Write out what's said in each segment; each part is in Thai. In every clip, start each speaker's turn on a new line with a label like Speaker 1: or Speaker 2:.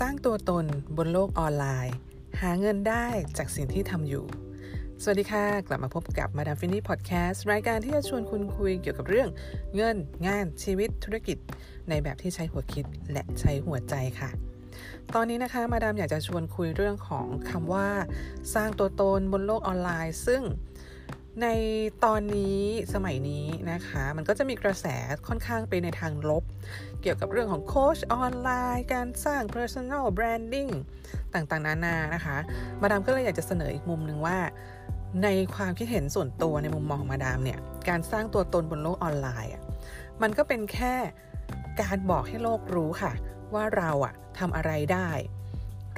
Speaker 1: สร้างตัวตนบนโลกออนไลน์ หาเงินได้จากสิ่งที่ทำอยู่ สวัสดีค่ะ กลับมาพบกับมาดามฟินนี่พอดแคสต์รายการที่จะชวนคุณคุยเกี่ยวกับเรื่องเงินงานชีวิตธุรกิจ ในแบบที่ใช้หัวคิดและใช้หัวใจค่ะ ตอนนี้นะคะมาดามอยากจะชวนคุยเรื่องของคำว่า สร้างตัวตนบนโลกออนไลน์ ซึ่ง ในตอนนี้สมัยนี้นะคะ มันก็จะมีกระแสค่อนข้างไปในทางลบ เกี่ยวกับเรื่องของโค้ชออนไลน์การสร้าง personal branding ต่างๆ นานานะคะ มาดามก็เลยอยากจะเสนออีกมุมหนึ่งว่า ในความคิดเห็นส่วนตัวในมุมมองของมาดามเนี่ย การสร้างตัวตนบนโลกออนไลน์อะมันก็เป็นแค่การบอกให้โลกรู้ค่ะ ว่าเราอะทำอะไรได้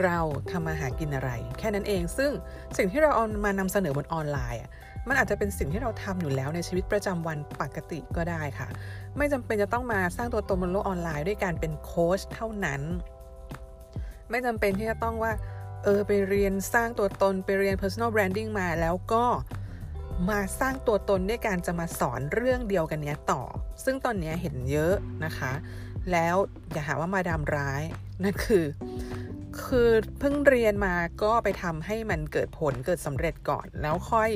Speaker 1: เราทำมาหากินอะไร แค่นั้นเองซึ่งสิ่งที่เราเอามานำเสนอบนออนไลน์อะ มันอาจจะเป็นสิ่งที่เราทำอยู่แล้วในชีวิตประจำวันปกติก็ได้ค่ะ ไม่จำเป็นจะต้องมาสร้างตัวตนบนโลกออนไลน์ด้วยการเป็นโค้ชเท่านั้น ไม่จำเป็นที่จะต้องว่าเออไปเรียนสร้างตัวตนไปเรียน personal branding มาแล้วก็มาสร้างตัวตนด้วยการจะมาสอนเรื่องเดียวกันเนี้ยต่อ ซึ่งตอนนี้เห็นเยอะนะคะ แล้วอย่าหาว่ามาดามร้ายนั่นคือ คือเพิ่งเรียนมาก็ไปทำให้มันเกิดผลเกิดสำเร็จก่อน แล้วค่อย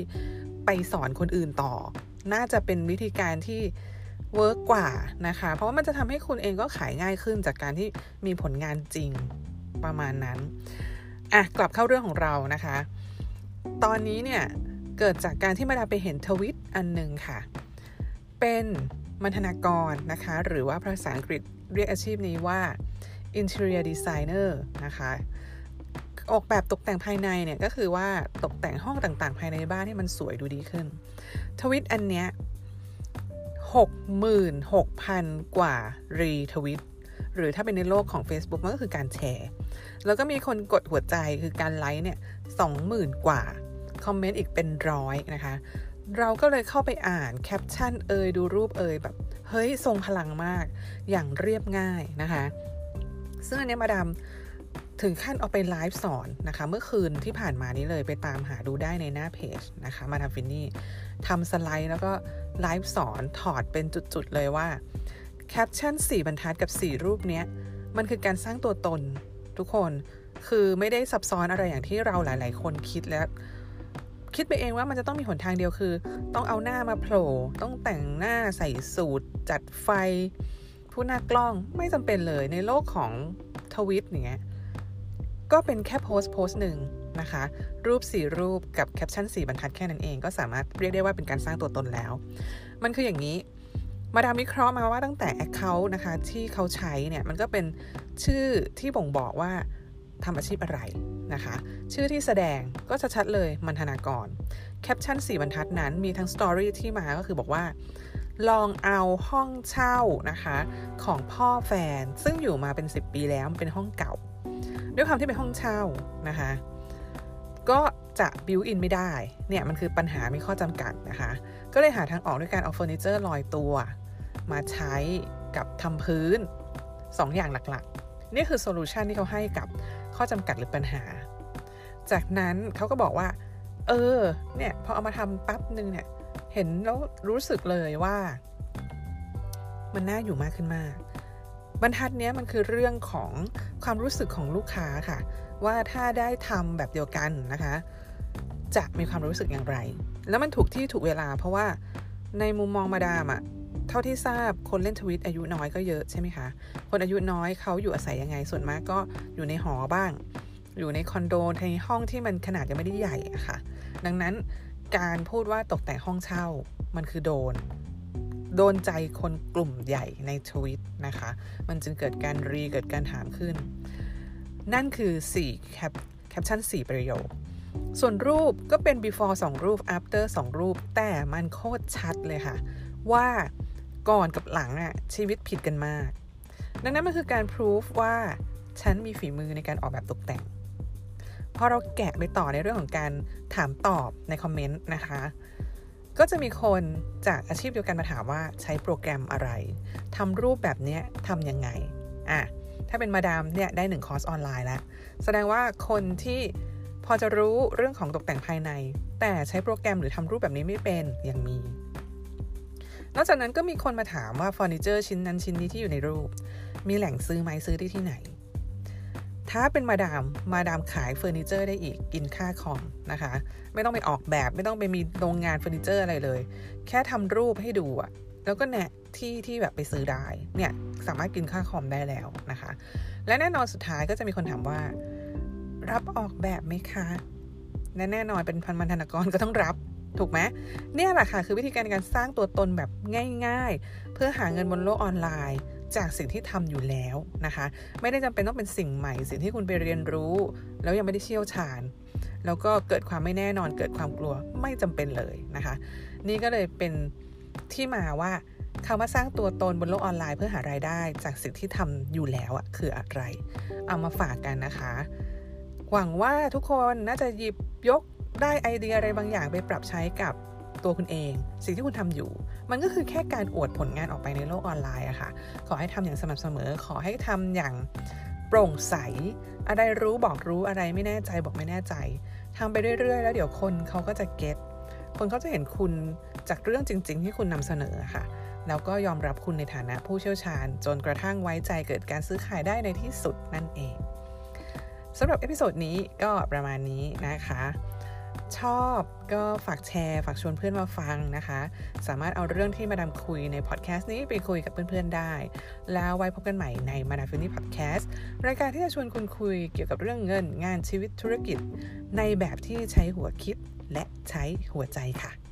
Speaker 1: ไปสอนคนอื่นต่อ น่าจะเป็นวิธีการที่เวิร์กกว่านะคะ เพราะว่ามันจะทำให้คุณเองก็ขายง่ายขึ้นจากการที่มีผลงานจริงประมาณนั้น อะ กลับเข้าเรื่องของเรานะคะ ตอนนี้เนี่ย เกิดจากการที่มาดาไปเห็นทวิตอันหนึ่งค่ะ เป็นมัณนากรนะคะ หรือว่าภาษาอังกฤษเรียกอาชีพนี้ว่า interior designer นะคะ ออกแบบตกแต่งภายในเนี่ยก็คือว่าตกแต่งห้องต่างๆ ภายในบ้านให้มันสวยดูดีขึ้น ทวิตอันเนี้ยหกหมื่นหกพันกว่า retweet หรือถ้าเป็นในโลกของ Facebook มันก็คือการแชร์ แล้วก็มีคนกดหัวใจคือการไลค์เนี่ยสองหมื่นกว่า คอมเมนต์อีกเป็นร้อยนะคะ เราก็เลยเข้าไปอ่านแคปชั่นเอยดูรูปเอยแบบ เฮ้ย ทรงพลังมากอย่างเรียบง่ายนะคะ ซึ่งอันนี้มาดาม ถึงขั้นเอาไปไลฟ์สอนนะคะ เมื่อคืนที่ผ่านมานี้เลยไปตามหาดูได้ในหน้าเพจนะคะ มาดามฟินนี่ทำสไลด์แล้วก็ไลฟ์สอนถอดเป็นจุดๆเลยว่าแคปชั่น4บรรทัดกับ 4 รูปเนี้ย มันคือการสร้างตัวตนทุกคนคือไม่ได้ซับซ้อนอะไรอย่างที่เราหลาย ๆ คนคิดแล้วคิดไปเองว่ามันจะต้องมีหนทางเดียวคือ ต้องเอาหน้ามาโผล่ต้องแต่งหน้าใส่สูตรจัดไฟ ผู้หน้ากล้องไม่จำเป็นเลยในโลกของทวิตอย่างเงี้ย ก็เป็นแค่โพสต์โพสต์หนึ่งนะคะ รูป 4 รูปกับแคปชั่น 4 บรรทัดแค่นั้นเองก็สามารถเรียกได้ว่าเป็นการสร้างตัวตนแล้ว มันคืออย่างนี้มาดามวิเคราะห์มาว่าตั้งแต่ Account นะคะที่เขาใช้เนี่ยมันก็เป็นชื่อที่บ่งบอกว่าทำอาชีพอะไรนะคะ ชื่อที่แสดงก็ชัดเลยมัณฑนากรแคปชั่น 4 บรรทัดนั้นมีทั้ง story ที่มาก็คือบอกว่า ลองเอาห้องเช่านะคะ ของพ่อแฟนซึ่งอยู่มาเป็น 10 ปีแล้วเป็นห้องเก่า ด้วยความที่เป็นห้องเช่านะคะก็จะ built-in ไม่ได้ เนี่ยมันคือปัญหามีข้อจำกัดนะคะ ก็เลยหาทางออกด้วยการเอาเฟอร์นิเจอร์ลอยตัว มาใช้กับทำพื้น 2 อย่างหลักๆ นี่คือ solution ที่เขาให้กับข้อจำกัดหรือปัญหา จากนั้นเขาก็บอกว่า เออ เนี่ยพอเอามาทำปั๊บนึงเนี่ย เห็นแล้วรู้สึกเลยว่า มันน่าอยู่มากขึ้นมาก บรรทัดนี้มันคือเรื่องของความรู้สึกของลูกค้าค่ะ ว่าถ้าได้ทำแบบเดียวกันนะคะ จะมีความรู้สึกอย่างไร แล้วมันถูกที่ถูกเวลา เพราะว่าในมุมมองมาดามอะเท่าที่ทราบคนเล่นทวิตอายุน้อยก็เยอะใช่ไหมคะ คนอายุน้อยเขาอยู่อาศัยยังไง ส่วนมากก็อยู่ในหอบ้าง อยู่ในคอนโดในห้องที่มันขนาดยังไม่ได้ใหญ่อะค่ะ ดังนั้นการพูดว่าตกแต่งห้องเช่ามันคือโดน โดนใจคนกลุ่มใหญ่ในทวิตนะคะ มันจึงเกิดการรีเกิดการถามขึ้น นั่นคือ4 cap caption 4 ประโยค ส่วนรูปก็เป็น before 2 รูป after 2 รูป แต่มันโคตรชัดเลยค่ะ ว่าก่อนกับหลังอะชีวิตผิดกันมาก ดังนั้นมันคือการพิสูจว่าฉันมีฝีมือในการออกแบบตกแต่งพอเราแกะไปต่อในเรื่องของการถามตอบในคอมเมนต์นะคะ ก็จะมีคนจากอาชีพเดียวกันมาถามว่าใช้โปรแกรมอะไรทำรูปแบบนี้ทำยังไงอะถ้าเป็นมาดามเนี่ยได้หนึ่งคอร์สออนไลน์แล้ว แสดงว่าคนที่พอจะรู้เรื่องของตกแต่งภายใน แต่ใช้โปรแกรมหรือทำรูปแบบนี้ไม่เป็นยังมี นอกจากนั้นก็มีคนมาถามว่าเฟอร์นิเจอร์ชิ้นนั้นชิ้นนี้ที่อยู่ในรูป มีแหล่งซื้อไหมซื้อได้ที่ไหน ถ้าเป็นมาดามมาดามขายเฟอร์นิเจอร์ได้อีกกินค่าคอมนะคะ ไม่ต้องไปออกแบบไม่ต้องไปมีโรงงานเฟอร์นิเจอร์อะไรเลย แค่ทำรูปให้ดูอะแล้วก็เนี่ยที่ที่แบบไปซื้อได้เนี่ยสามารถกินค่าคอมได้แล้วนะคะ และแน่นอนสุดท้ายก็จะมีคนถามว่า รับออกแบบไหมคะแน่แน่นอนเป็นพันมันธนกรก็ต้องรับถูกไหมเนี่ยแหละค่ะคือวิธีการในการสร้างตัวตนแบบง่าย ๆ เพื่อหาเงินบนโลกออนไลน์ จากสิ่งที่ทำอยู่แล้วนะคะ ไม่ได้จำเป็นต้องเป็นสิ่งใหม่ สิ่งที่คุณไปเรียนรู้ แล้วยังไม่ได้เชี่ยวชาญ แล้วก็เกิดความไม่แน่นอน เกิดความกลัวไม่จำเป็นเลยนะคะ นี่ก็เลยเป็นที่มาว่าคำว่าสร้างตัวตนบนโลกออนไลน์เพื่อหารายได้ จากสิ่งที่ทำอยู่แล้วอะคืออะไร เอามาฝากกันนะคะ หวังว่าทุกคนน่าจะหยิบยกได้ไอเดียอะไรบางอย่างไปปรับใช้กับ ตัวคุณเอง สิ่งที่คุณทำอยู่ มันก็คือแค่การอวดผลงานออกไปในโลกออนไลน์อะค่ะ ขอให้ทำอย่างสม่ำเสมอ ขอให้ทำอย่างโปร่งใส อะไรรู้บอกรู้อะไรไม่แน่ใจบอกไม่แน่ใจทำไปเรื่อยๆ แล้วเดี๋ยวคนเขาก็จะเก็ตคนเขาจะเห็นคุณจากเรื่องจริง ๆ ที่คุณนำเสนอค่ะ แล้วก็ยอมรับคุณในฐานะผู้เชี่ยวชาญ จนกระทั่งไว้ใจเกิดการซื้อขายได้ในที่สุดนั่นเองสำหรับ episode นี้ก็ประมาณนี้นะคะ ชอบก็ฝากแชร์ ฝากชวนเพื่อนมาฟังนะคะ สามารถเอาเรื่องที่มาดามคุยในพอดแคสต์นี้ไปคุยกับเพื่อนๆได้ แล้วไว้พบกันใหม่ในมาดามฟินี่พอดแคสต์รายการที่จะชวนคุณคุยเกี่ยวกับเรื่องเงิน งานชีวิตธุรกิจ ในแบบที่ใช้หัวคิดและใช้หัวใจค่ะ